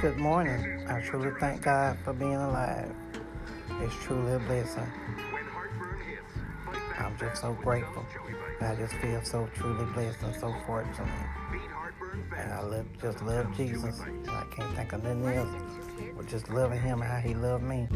Good morning. I truly thank God for being alive. It's truly a blessing. I'm just so grateful. I just feel so truly blessed and so fortunate. And I love, just love Jesus. I can't think of nothing else but just loving him and how he loved me.